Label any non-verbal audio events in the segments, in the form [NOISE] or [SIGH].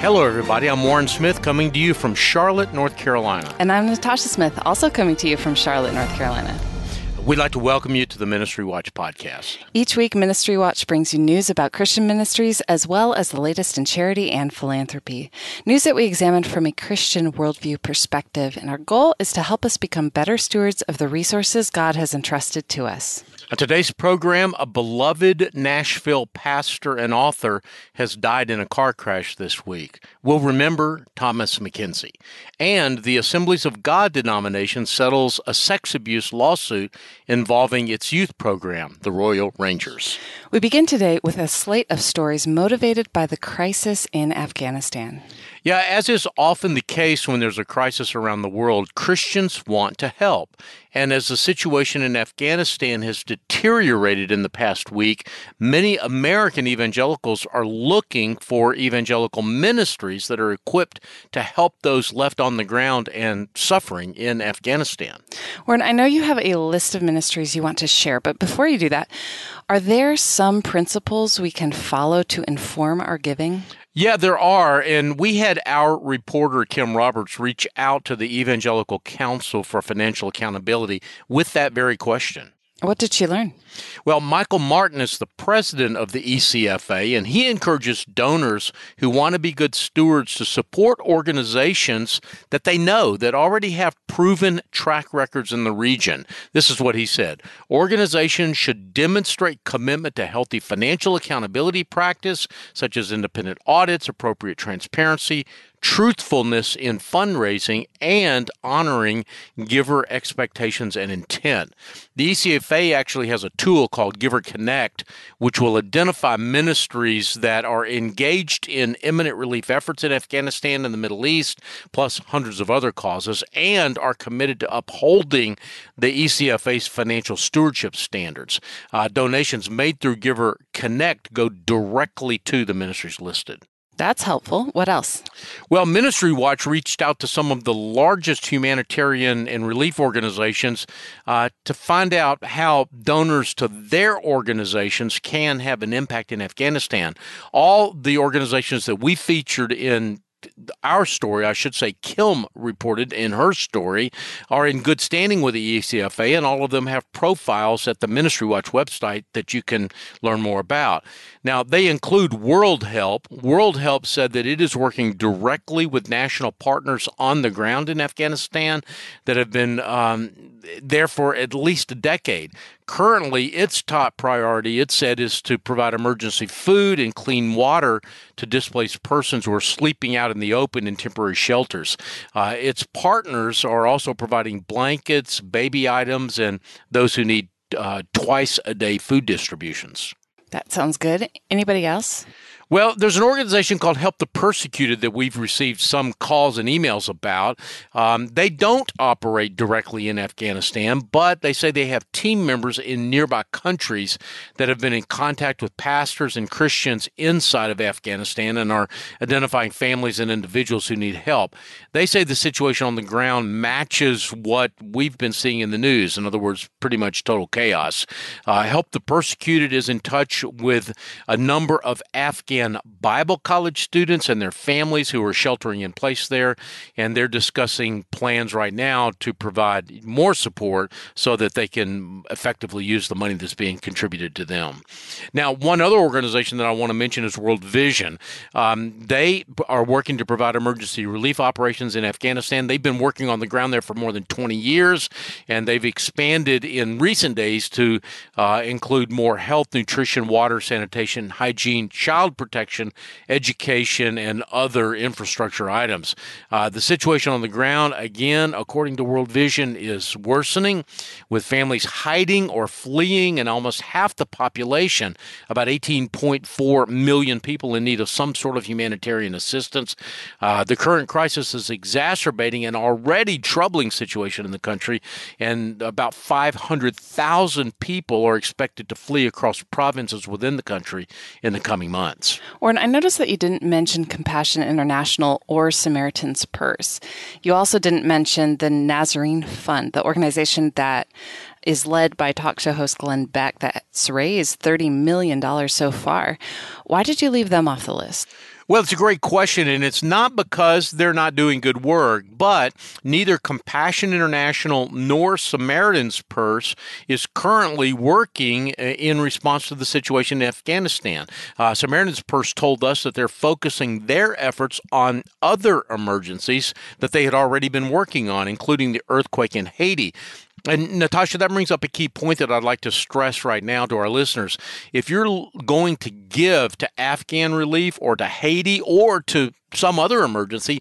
Hello, everybody. I'm Warren Smith coming to you from Charlotte, North Carolina. And I'm Natasha Smith, also coming to you from Charlotte, North Carolina. We'd like to welcome you to the Ministry Watch podcast. Each week, Ministry Watch brings you news about Christian ministries as well as the latest in charity and philanthropy. News that we examine from a Christian worldview perspective, and our goal is to help us become better stewards of the resources God has entrusted to us. On today's program, a beloved Nashville pastor and author has died in a car crash this week. We'll remember Thomas McKenzie. And the Assemblies of God denomination settles a sex abuse lawsuit involving its youth program, the Royal Rangers. We begin today with a slate of stories motivated by the crisis in Afghanistan. Yeah, as is often the case when there's a crisis around the world, Christians want to help. And as the situation in Afghanistan has deteriorated in the past week, many American evangelicals are looking for evangelical ministries that are equipped to help those left on the ground and suffering in Afghanistan. Warren, I know you have a list of ministries you want to share, but before you do that, are there some principles we can follow to inform our giving? Yeah, there are. And we had our reporter, Kim Roberts, reach out to the Evangelical Council for Financial Accountability with that very question. What did she learn? Well, Michael Martin is the president of the ECFA, and he encourages donors who want to be good stewards to support organizations that they know that already have proven track records in the region. This is what he said Organizations should demonstrate commitment to healthy financial accountability practice, such as independent audits, appropriate transparency, truthfulness in fundraising and honoring giver expectations and intent. The ECFA actually has a tool called Giver Connect, which will identify ministries that are engaged in imminent relief efforts in Afghanistan and the Middle East, plus hundreds of other causes, and are committed to upholding the ECFA's financial stewardship standards. Uh, donations made through Giver Connect go directly to the ministries listed. That's helpful. What else? Well, Ministry Watch reached out to some of the largest humanitarian and relief organizations uh, to find out how donors to their organizations can have an impact in Afghanistan. All the organizations that we featured in our story, I should say, Kim reported in her story, are in good standing with the ECFA, and all of them have profiles at the Ministry Watch website that you can learn more about. Now, they include World Help. World Help said that it is working directly with national partners on the ground in Afghanistan that have been um, there for at least a decade. Currently, its top priority, it said, is to provide emergency food and clean water to displaced persons who are sleeping out in the open in temporary shelters. Uh, its partners are also providing blankets, baby items, and those who need uh, twice a day food distributions. That sounds good. Anybody else? Well, there's an organization called Help the Persecuted that we've received some calls and emails about. Um, they don't operate directly in Afghanistan, but they say they have team members in nearby countries that have been in contact with pastors and Christians inside of Afghanistan and are identifying families and individuals who need help. They say the situation on the ground matches what we've been seeing in the news. In other words, pretty much total chaos. Uh, Help the Persecuted is in touch with a number of Afghan Bible college students and their families who are sheltering in place there. And they're discussing plans right now to provide more support so that they can effectively use the money that's being contributed to them. Now, one other organization that I want to mention is World Vision. Um, they are working to provide emergency relief operations in Afghanistan. They've been working on the ground there for more than 20 years, and they've expanded in recent days to uh, include more health, nutrition, water, sanitation, hygiene, child protection protection, education, and other infrastructure items. Uh, the situation on the ground, again, according to World Vision, is worsening, with families hiding or fleeing, and almost half the population, about 18.4 million people, in need of some sort of humanitarian assistance. Uh, the current crisis is exacerbating an already troubling situation in the country, and about 500,000 people are expected to flee across provinces within the country in the coming months. Warren, I noticed that you didn't mention Compassion International or Samaritan's Purse. You also didn't mention the Nazarene Fund, the organization that is led by talk show host Glenn Beck that's raised $30 million so far. Why did you leave them off the list? Well, it's a great question, and it's not because they're not doing good work, but neither Compassion International nor Samaritan's Purse is currently working uh, in response to the situation in Afghanistan. Uh, Samaritan's Purse told us that they're focusing their efforts on other emergencies that they had already been working on, including the earthquake in Haiti. And Natasha, that brings up a key point that I'd like to stress right now to our listeners. If you're going to give to Afghan relief or to Haiti or to some other emergency,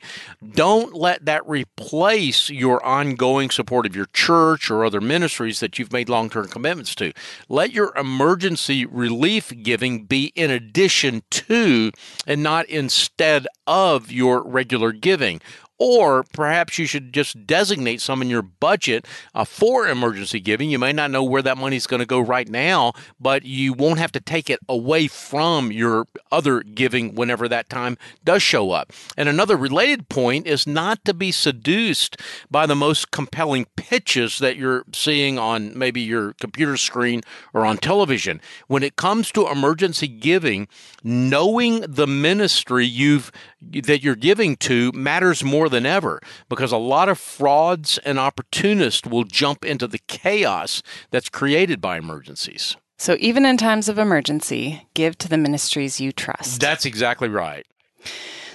don't let that replace your ongoing support of your church or other ministries that you've made long term commitments to. Let your emergency relief giving be in addition to and not instead of your regular giving. Or perhaps you should just designate some in your budget uh, for emergency giving. You may not know where that money is going to go right now, but you won't have to take it away from your other giving whenever that time does show up. And another related point is not to be seduced by the most compelling pitches that you're seeing on maybe your computer screen or on television. When it comes to emergency giving, knowing the ministry you've that you're giving to matters more than ever because a lot of frauds and opportunists will jump into the chaos that's created by emergencies. So, even in times of emergency, give to the ministries you trust. That's exactly right.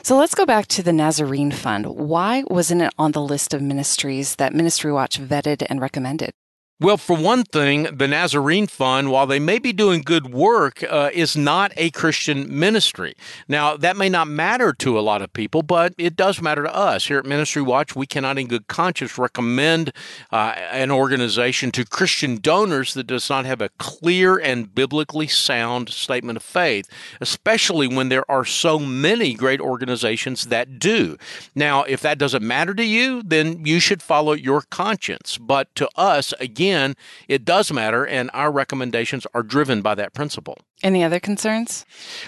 So let's go back to the Nazarene Fund. Why wasn't it on the list of ministries that Ministry Watch vetted and recommended? Well, for one thing, the Nazarene Fund, while they may be doing good work, uh, is not a Christian ministry. Now, that may not matter to a lot of people, but it does matter to us. Here at Ministry Watch, we cannot, in good conscience, recommend uh, an organization to Christian donors that does not have a clear and biblically sound statement of faith, especially when there are so many great organizations that do. Now, if that doesn't matter to you, then you should follow your conscience. But to us, again, again, it does matter, and our recommendations are driven by that principle. Any other concerns?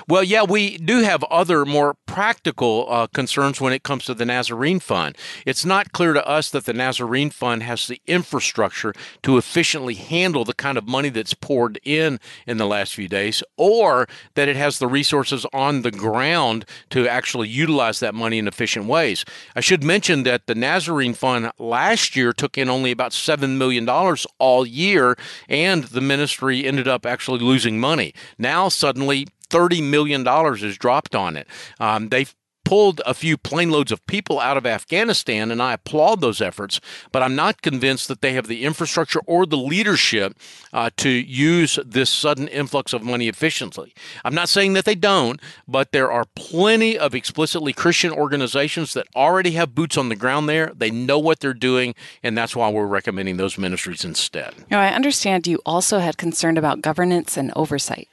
Well, yeah, we do have other more practical uh, concerns when it comes to the Nazarene Fund. It's not clear to us that the Nazarene Fund has the infrastructure to efficiently handle the kind of money that's poured in in the last few days, or that it has the resources on the ground to actually utilize that money in efficient ways. I should mention that the Nazarene Fund last year took in only about $7 million all year, and the ministry ended up actually losing money. Now suddenly $30 million is dropped on it. Um, they've pulled a few plane loads of people out of Afghanistan, and I applaud those efforts, but I'm not convinced that they have the infrastructure or the leadership uh, to use this sudden influx of money efficiently. I'm not saying that they don't, but there are plenty of explicitly Christian organizations that already have boots on the ground there. They know what they're doing, and that's why we're recommending those ministries instead. Now, I understand you also had concern about governance and oversight.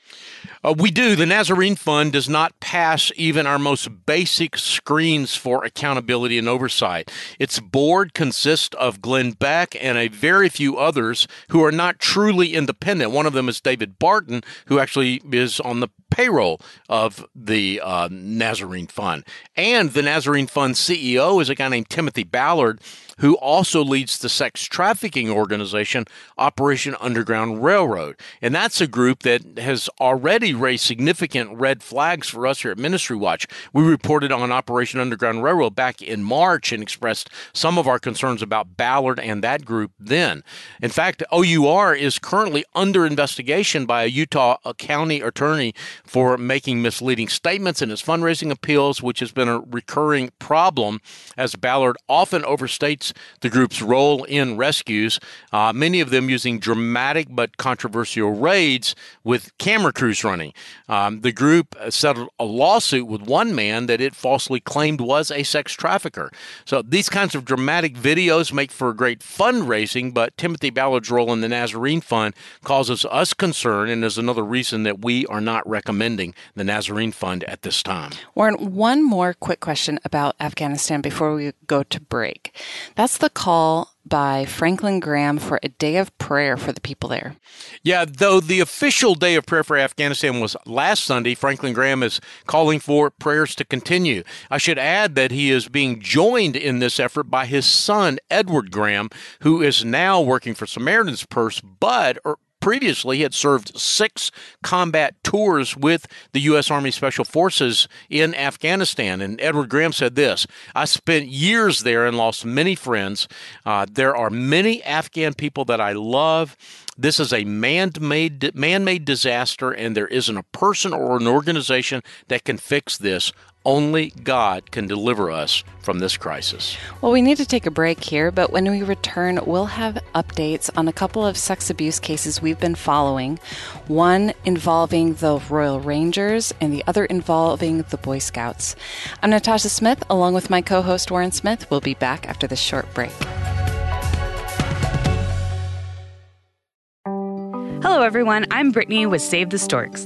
Uh, we do. The Nazarene Fund does not pass even our most basic screens for accountability and oversight. Its board consists of Glenn Beck and a very few others who are not truly independent. One of them is David Barton, who actually is on the payroll of the uh, Nazarene Fund. And the Nazarene Fund CEO is a guy named Timothy Ballard, who also leads the sex trafficking organization Operation Underground Railroad. And that's a group that has already raised significant red flags for us here at Ministry Watch. We reported on Operation Underground Railroad back in March and expressed some of our concerns about Ballard and that group then. In fact, OUR is currently under investigation by a Utah uh, county attorney for making misleading statements in his fundraising appeals, which has been a recurring problem as Ballard often overstates the group's role in rescues, uh, many of them using dramatic but controversial raids with camera crews running. Um, the group settled a lawsuit with one man that it falsely claimed was a sex trafficker. So these kinds of dramatic videos make for great fundraising, but Timothy Ballard's role in the Nazarene Fund causes us concern and is another reason that we are not recommending the Nazarene Fund at this time. Warren, one more quick question about Afghanistan before we go to break. That's the call by Franklin Graham for a day of prayer for the people there. Yeah, though the official day of prayer for Afghanistan was last Sunday, Franklin Graham is calling for prayers to continue. I should add that he is being joined in this effort by his son, Edward Graham, who is now working for Samaritan's Purse, but previously had served six combat tours with the U.S. Army Special Forces in Afghanistan. And Edward Graham said this I spent years there and lost many friends. Uh, there are many Afghan people that I love. This is a man-made man-made disaster, and there isn't a person or an organization that can fix this. Only God can deliver us from this crisis. Well, we need to take a break here, but when we return, we'll have updates on a couple of sex abuse cases we've been following one involving the Royal Rangers and the other involving the Boy Scouts. I'm Natasha Smith, along with my co host Warren Smith. We'll be back after this short break. Hello, everyone. I'm Brittany with Save the Storks.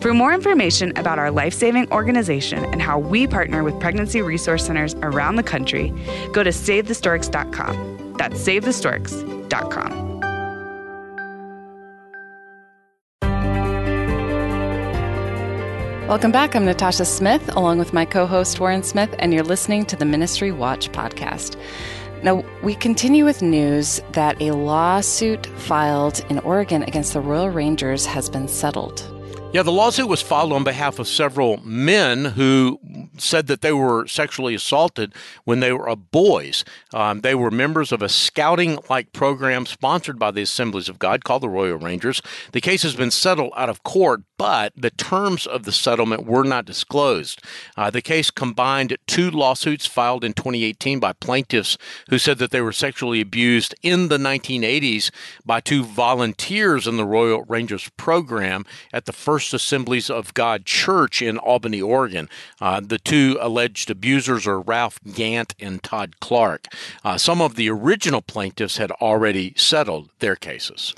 For more information about our life saving organization and how we partner with pregnancy resource centers around the country, go to SaveTheStorks.com. That's SaveTheStorks.com. Welcome back. I'm Natasha Smith, along with my co host Warren Smith, and you're listening to the Ministry Watch podcast. Now, we continue with news that a lawsuit filed in Oregon against the Royal Rangers has been settled. Yeah, the lawsuit was filed on behalf of several men who said that they were sexually assaulted when they were boys. Um, they were members of a scouting like program sponsored by the Assemblies of God called the Royal Rangers. The case has been settled out of court, but the terms of the settlement were not disclosed. Uh, the case combined two lawsuits filed in 2018 by plaintiffs who said that they were sexually abused in the 1980s by two volunteers in the Royal Rangers program at the first Assemblies of God Church in Albany, Oregon. Uh, the two alleged abusers are Ralph Gant and Todd Clark. Uh, some of the original plaintiffs had already settled their cases.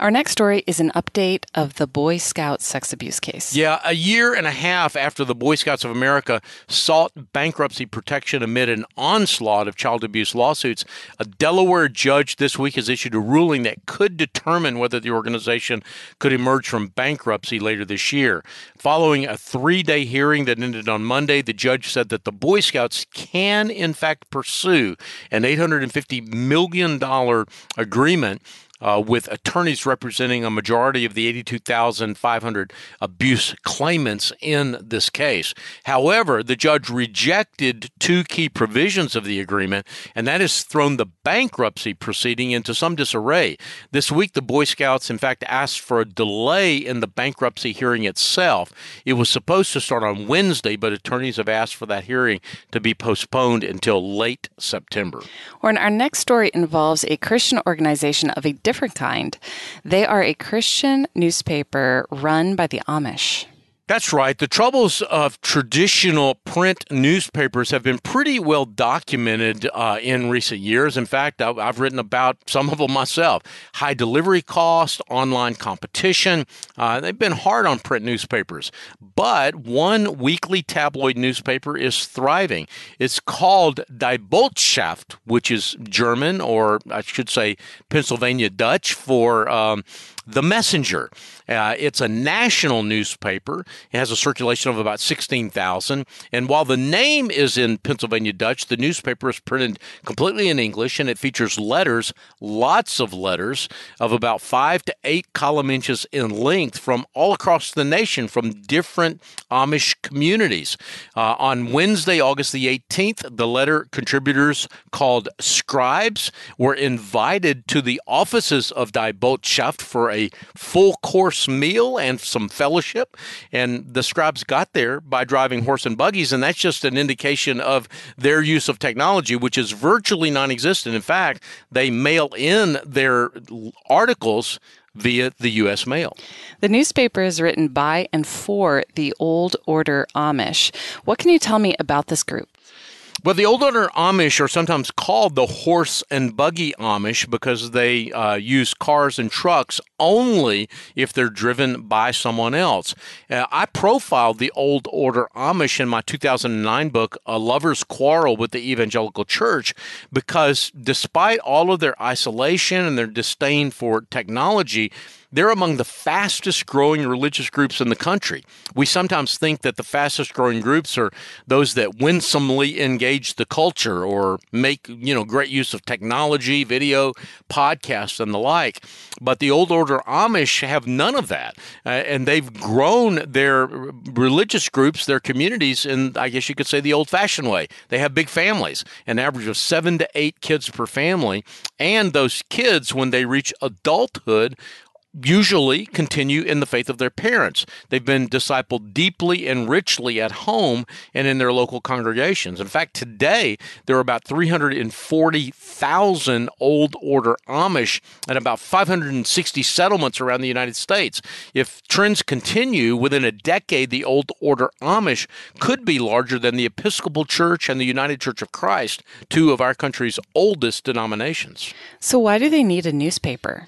Our next story is an update of the Boy Scout sex abuse case. Yeah, a year and a half after the Boy Scouts of America sought bankruptcy protection amid an onslaught of child abuse lawsuits, a Delaware judge this week has issued a ruling that could determine whether the organization could emerge from bankruptcy later this year. Following a three day hearing that ended on Monday, the judge said that the Boy Scouts can, in fact, pursue an $850 million agreement uh, with attorneys representing a majority of the 82,500 abuse claimants in this case. However, the judge rejected two key provisions of the agreement, and that has thrown the bankruptcy proceeding into some disarray. This week, the Boy Scouts, in fact, asked for a delay in the bankruptcy hearing itself. It was supposed to start on Wednesday, but attorneys have asked for that hearing to be postponed until late September. Or our next story involves a Christian organization of a different kind. They are a Christian newspaper run by the Amish. That's right. The troubles of traditional print newspapers have been pretty well documented uh, in recent years. In fact, I've, written about some of them myself. High delivery cost, online competition. Uh, they've been hard on print newspapers. But one weekly tabloid newspaper is thriving. It's called Die Botschaft, which is German, or I should say Pennsylvania Dutch, for um, the Messenger. Uh, it's a national newspaper. It has a circulation of about 16,000. And while the name is in Pennsylvania Dutch, the newspaper is printed completely in English and it features letters, lots of letters, of about five to eight column inches in length from all across the nation from different Amish communities. Uh, on Wednesday, August the 18th, the letter contributors called scribes were invited to the offices of Die Botschaft for a full course meal and some fellowship. And the scribes got there by driving horse and buggies, and that's just an indication of their use of technology, which is virtually non existent. In fact, they mail in their articles via the U.S. mail. The newspaper is written by and for the Old Order Amish. What can you tell me about this group? Well, the Old Order Amish are sometimes called the horse and buggy Amish because they uh, use cars and trucks only if they're driven by someone else. Uh, I profiled the Old Order Amish in my 2009 book, A Lover's Quarrel with the Evangelical Church, because despite all of their isolation and their disdain for technology, they're among the fastest growing religious groups in the country. We sometimes think that the fastest growing groups are those that winsomely engage the culture or make, you know, great use of technology, video, podcasts, and the like. But the Old Order Amish have none of that. Uh, and they've grown their religious groups, their communities, in, I guess you could say, the old fashioned way. They have big families, an average of seven to eight kids per family. And those kids, when they reach adulthood, usually continue in the faith of their parents. They've been discipled deeply and richly at home and in their local congregations. In fact, today there are about 340,000 old order Amish and about 560 settlements around the United States. If trends continue within a decade, the old order Amish could be larger than the Episcopal Church and the United Church of Christ, two of our country's oldest denominations. So, why do they need a newspaper?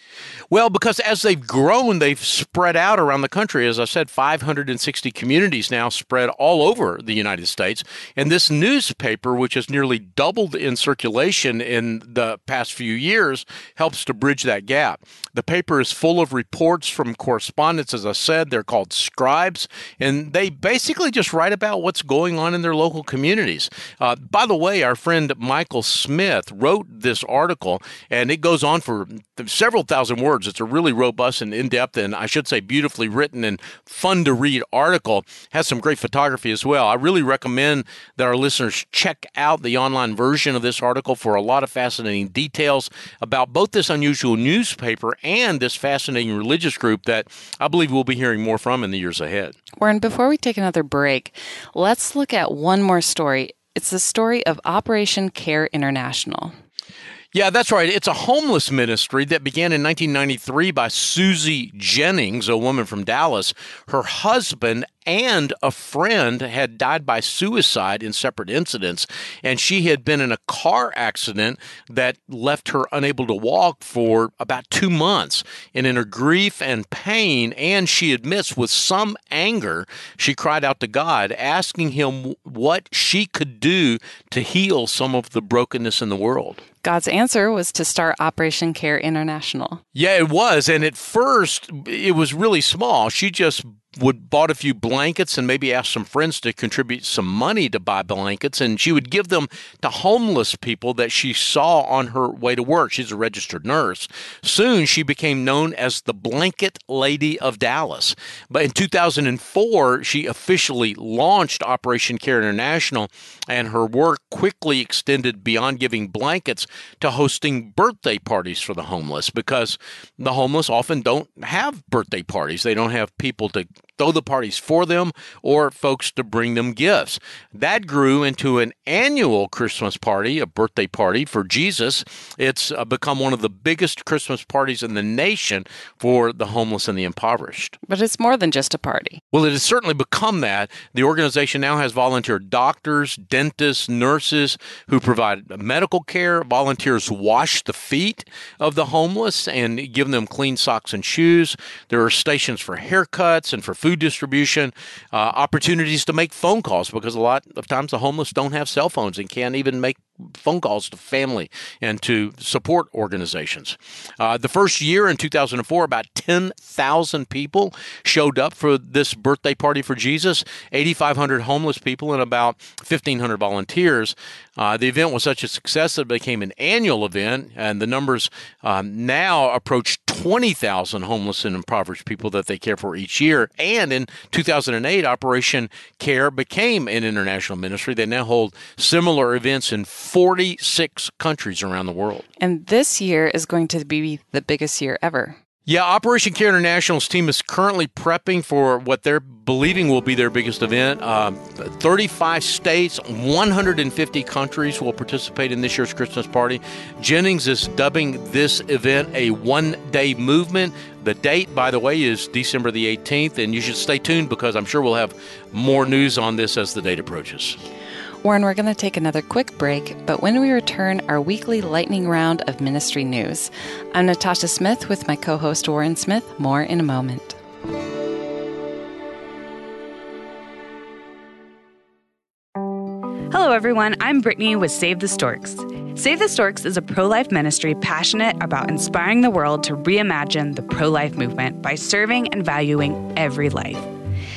Well, because as they've grown, they've spread out around the country. As I said, 560 communities now spread all over the United States. And this newspaper, which has nearly doubled in circulation in the past few years, helps to bridge that gap. The paper is full of reports from correspondents. As I said, they're called scribes, and they basically just write about what's going on in their local communities. Uh, by the way, our friend Michael Smith wrote this article, and it goes on for several thousand words. It's a really robust and in depth, and I should say beautifully written and fun to read article. Has some great photography as well. I really recommend that our listeners check out the online version of this article for a lot of fascinating details about both this unusual newspaper and this fascinating religious group that I believe we'll be hearing more from in the years ahead. Warren, before we take another break, let's look at one more story. It's the story of Operation Care International. Yeah, that's right. It's a homeless ministry that began in 1993 by Susie Jennings, a woman from Dallas. Her husband and a friend had died by suicide in separate incidents, and she had been in a car accident that left her unable to walk for about two months. And in her grief and pain, and she admits with some anger, she cried out to God, asking Him what she could do to heal some of the brokenness in the world. God's answer was to start Operation Care International. Yeah, it was. And at first, it was really small. She just would bought a few blankets and maybe asked some friends to contribute some money to buy blankets and she would give them to homeless people that she saw on her way to work. She's a registered nurse. Soon she became known as the blanket lady of dallas. But in 2004 she officially launched operation care international and her work quickly extended beyond giving blankets to hosting birthday parties for the homeless because the homeless often don't have birthday parties. They don't have people to throw the parties for them or folks to bring them gifts. That grew into an annual Christmas party, a birthday party for Jesus. It's uh, become one of the biggest Christmas parties in the nation for the homeless and the impoverished. But it's more than just a party. Well, it has certainly become that. The organization now has volunteer doctors, dentists, nurses who provide medical care. Volunteers wash the feet of the homeless and give them clean socks and shoes. There are stations for haircuts and for food distribution, uh, opportunities to make phone calls because a lot of times the homeless don't have cell phones and can't even make phone calls to family and to support organizations. Uh, the first year in 2004, about 10,000 people showed up for this birthday party for Jesus, 8,500 homeless people, and about 1,500 volunteers. Uh, the event was such a success that it became an annual event, and the numbers um, now approach 20,000 homeless and impoverished people that they care for each year. And in 2008, Operation Care became an international ministry. They now hold similar events in 46 countries around the world. And this year is going to be the biggest year ever. Yeah, Operation Care International's team is currently prepping for what they're believing will be their biggest event. Um, 35 states, 150 countries will participate in this year's Christmas party. Jennings is dubbing this event a one day movement. The date, by the way, is December the 18th, and you should stay tuned because I'm sure we'll have more news on this as the date approaches. Warren, we're going to take another quick break, but when we return, our weekly lightning round of ministry news. I'm Natasha Smith with my co host Warren Smith. More in a moment. Hello, everyone. I'm Brittany with Save the Storks. Save the Storks is a pro life ministry passionate about inspiring the world to reimagine the pro life movement by serving and valuing every life.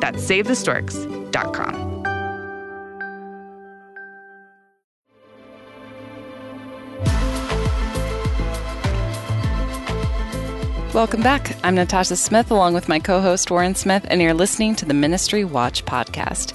That's SaveTheStorks.com. Welcome back. I'm Natasha Smith along with my co host Warren Smith, and you're listening to the Ministry Watch podcast.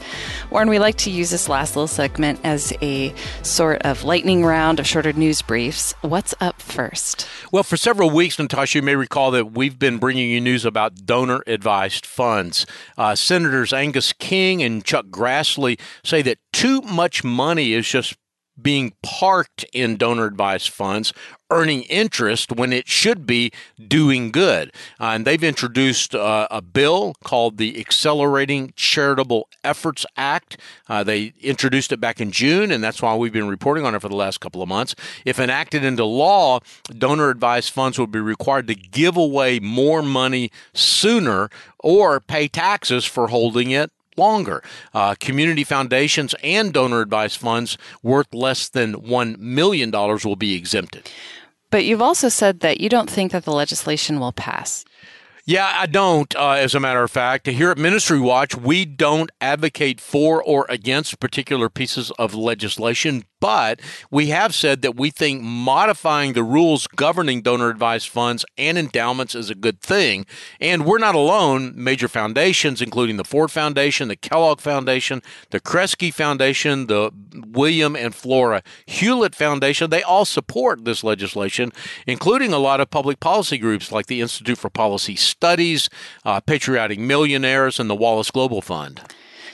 Warren, we like to use this last little segment as a sort of lightning round of shorter news briefs. What's up first? Well, for several weeks, Natasha, you may recall that we've been bringing you news about donor advised funds. Uh, Senators Angus King and Chuck Grassley say that too much money is just being parked in donor advised funds, earning interest when it should be doing good. Uh, and they've introduced uh, a bill called the Accelerating Charitable Efforts Act. Uh, they introduced it back in June, and that's why we've been reporting on it for the last couple of months. If enacted into law, donor advised funds would be required to give away more money sooner or pay taxes for holding it longer. Uh, community foundations and donor advised funds worth less than $1 million will be exempted. But you've also said that you don't think that the legislation will pass. Yeah, I don't, uh, as a matter of fact. Here at Ministry Watch, we don't advocate for or against particular pieces of legislation, but we have said that we think modifying the rules governing donor advised funds and endowments is a good thing. And we're not alone. Major foundations, including the Ford Foundation, the Kellogg Foundation, the Kresge Foundation, the William and Flora Hewlett Foundation, they all support this legislation, including a lot of public policy groups like the Institute for Policy Studies, uh, Patriotic Millionaires, and the Wallace Global Fund.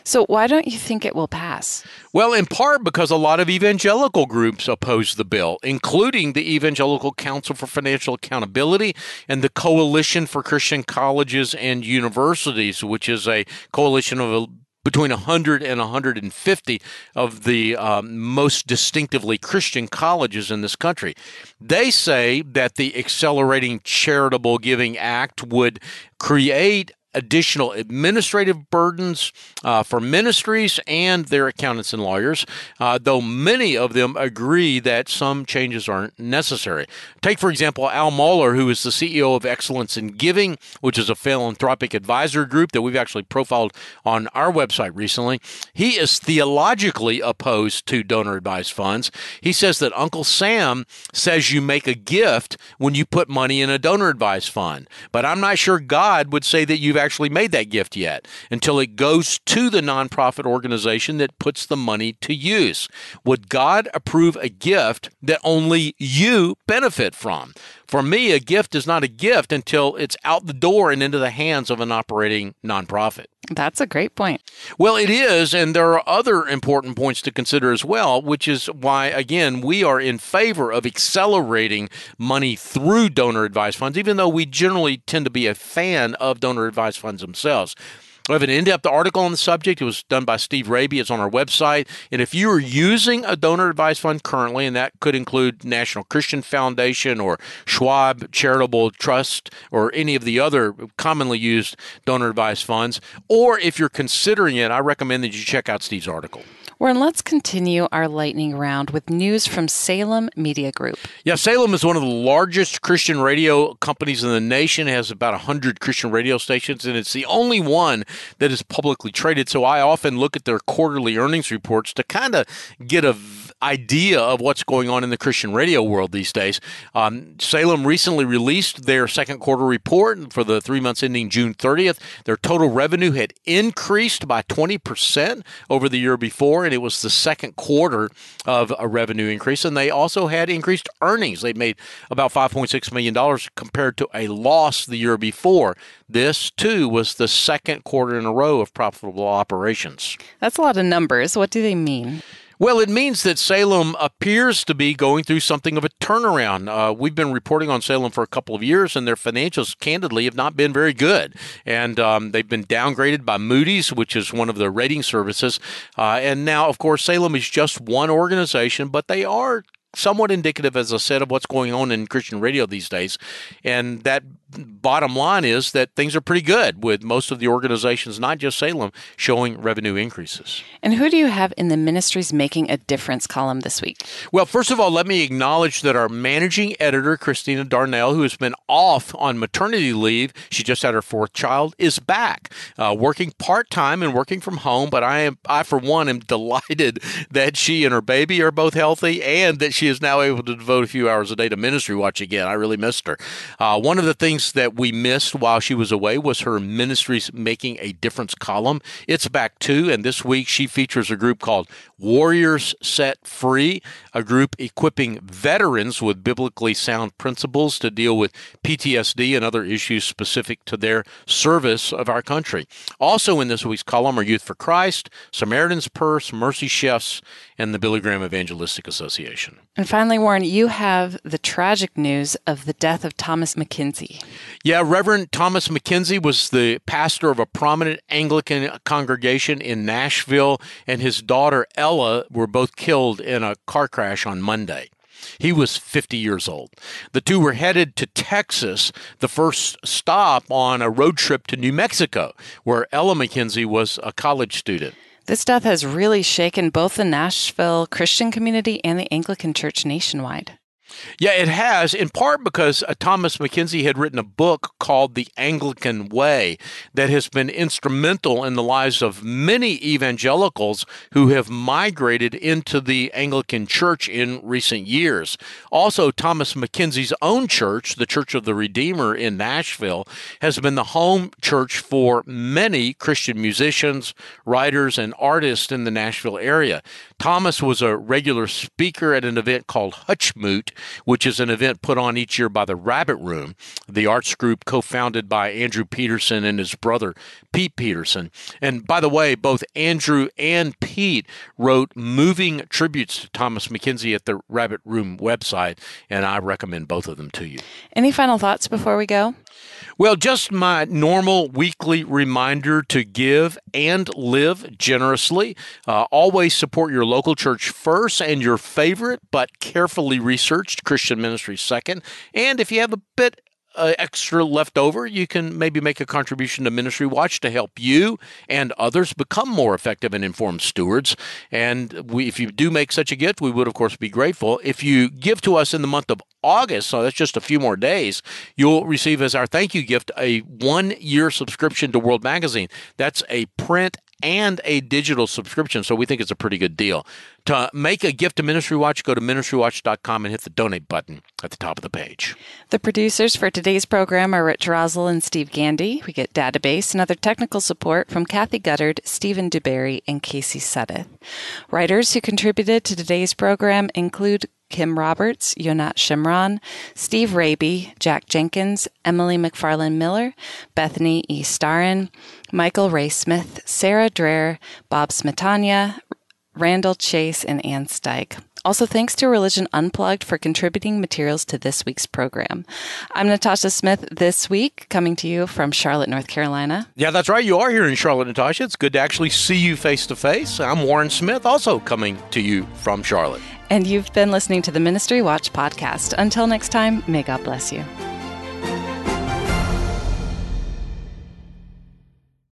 So, why don't you think it will pass? Well, in part because a lot of evangelical groups oppose the bill, including the Evangelical Council for Financial Accountability and the Coalition for Christian Colleges and Universities, which is a coalition of a between 100 and 150 of the um, most distinctively Christian colleges in this country. They say that the Accelerating Charitable Giving Act would create additional administrative burdens uh, for ministries and their accountants and lawyers, uh, though many of them agree that some changes aren't necessary. Take, for example, Al Mohler, who is the CEO of Excellence in Giving, which is a philanthropic advisor group that we've actually profiled on our website recently. He is theologically opposed to donor advised funds. He says that Uncle Sam says you make a gift when you put money in a donor advised fund, but I'm not sure God would say that you've actually made that gift yet until it goes to the nonprofit organization that puts the money to use. Would God approve a gift that only you benefit from? For me, a gift is not a gift until it's out the door and into the hands of an operating nonprofit. That's a great point. Well, it is, and there are other important points to consider as well, which is why, again, we are in favor of accelerating money through donor advised funds, even though we generally tend to be a fan of donor advised funds themselves. I have an in depth article on the subject. It was done by Steve Rabey. It's on our website. And if you are using a donor advised fund currently, and that could include National Christian Foundation or Schwab Charitable Trust or any of the other commonly used donor advised funds, or if you're considering it, I recommend that you check out Steve's article. Warren, let's continue our lightning round with news from Salem Media Group. Yeah, Salem is one of the largest Christian radio companies in the nation. It has about 100 Christian radio stations, and it's the only one that is publicly traded. So I often look at their quarterly earnings reports to kind of get a idea of what's going on in the Christian radio world these days. Um, Salem recently released their second quarter report for the three months ending June 30th. Their total revenue had increased by 20% over the year before, and it was the second quarter of a revenue increase. And they also had increased earnings. They made about $5.6 million compared to a loss the year before. This, too, was the second quarter in a row of profitable operations. That's a lot of numbers. What do they mean? Well, it means that Salem appears to be going through something of a turnaround. Uh, we've been reporting on Salem for a couple of years, and their financials, candidly, have not been very good. And um, they've been downgraded by Moody's, which is one of the rating services. Uh, and now, of course, Salem is just one organization, but they are somewhat indicative, as I said, of what's going on in Christian radio these days. And that bottom line is that things are pretty good with most of the organizations, not just Salem, showing revenue increases. And who do you have in the Ministries Making a Difference column this week? Well, first of all, let me acknowledge that our managing editor, Christina Darnell, who has been off on maternity leave, she just had her fourth child, is back, uh, working part time and working from home. But I am, I for one, am [LAUGHS] delighted that she and her baby are both healthy and that she is now able to devote a few hours a day to ministry watch again. I really missed her. Uh, one of the things that we missed while she was away was her Ministries Making a Difference column. It's back too, and this week she features a group called Warriors Set Free, a group equipping veterans with biblically sound principles to deal with PTSD and other issues specific to their service of our country. Also in this week's column are Youth for Christ, Samaritan's Purse, Mercy Chefs, and the Billy Graham Evangelistic Association. And finally, Warren, you have the tragic news of the death of Thomas McKenzie. Yeah, Reverend Thomas McKenzie was the pastor of a prominent Anglican congregation in Nashville, and his daughter Ella were both killed in a car crash on Monday. He was 50 years old. The two were headed to Texas, the first stop on a road trip to New Mexico, where Ella McKenzie was a college student. This death has really shaken both the Nashville Christian community and the Anglican Church nationwide. Yeah, it has, in part because uh, Thomas McKenzie had written a book called The Anglican Way that has been instrumental in the lives of many evangelicals who have migrated into the Anglican Church in recent years. Also, Thomas McKenzie's own church, the Church of the Redeemer in Nashville, has been the home church for many Christian musicians, writers, and artists in the Nashville area. Thomas was a regular speaker at an event called Hutchmoot which is an event put on each year by the Rabbit Room, the arts group co founded by Andrew Peterson and his brother, Pete Peterson. And by the way, both Andrew and Pete wrote moving tributes to Thomas McKenzie at the Rabbit Room website, and I recommend both of them to you. Any final thoughts before we go? Well, just my normal weekly reminder to give and live generously. Uh, always support your local church first and your favorite but carefully researched Christian ministry second. And if you have a bit uh, extra left over, you can maybe make a contribution to Ministry Watch to help you and others become more effective and informed stewards. And we, if you do make such a gift, we would, of course, be grateful. If you give to us in the month of August, so that's just a few more days, you'll receive as our thank you gift a one year subscription to World Magazine. That's a print and a digital subscription. So we think it's a pretty good deal. To make a gift to Ministry Watch, go to ministrywatch.com and hit the donate button at the top of the page. The producers for today's program are Rich Rosell and Steve Gandy. We get database and other technical support from Kathy Guttard, Stephen DeBerry, and Casey Suddeth. Writers who contributed to today's program include Kim Roberts, Yonat Shimron, Steve Rabey, Jack Jenkins, Emily McFarland Miller, Bethany E. Starrin, Michael Ray Smith, Sarah Dreher, Bob Smietana, Randall Chase, and Ann Steich. Also, thanks to Religion Unplugged for contributing materials to this week's program. I'm Natasha Smith this week, coming to you from Charlotte, North Carolina. Yeah, that's right. You are here in Charlotte, Natasha. It's good to actually see you face to face. I'm Warren Smith, also coming to you from Charlotte. And you've been listening to the Ministry Watch podcast. Until next time, may God bless you.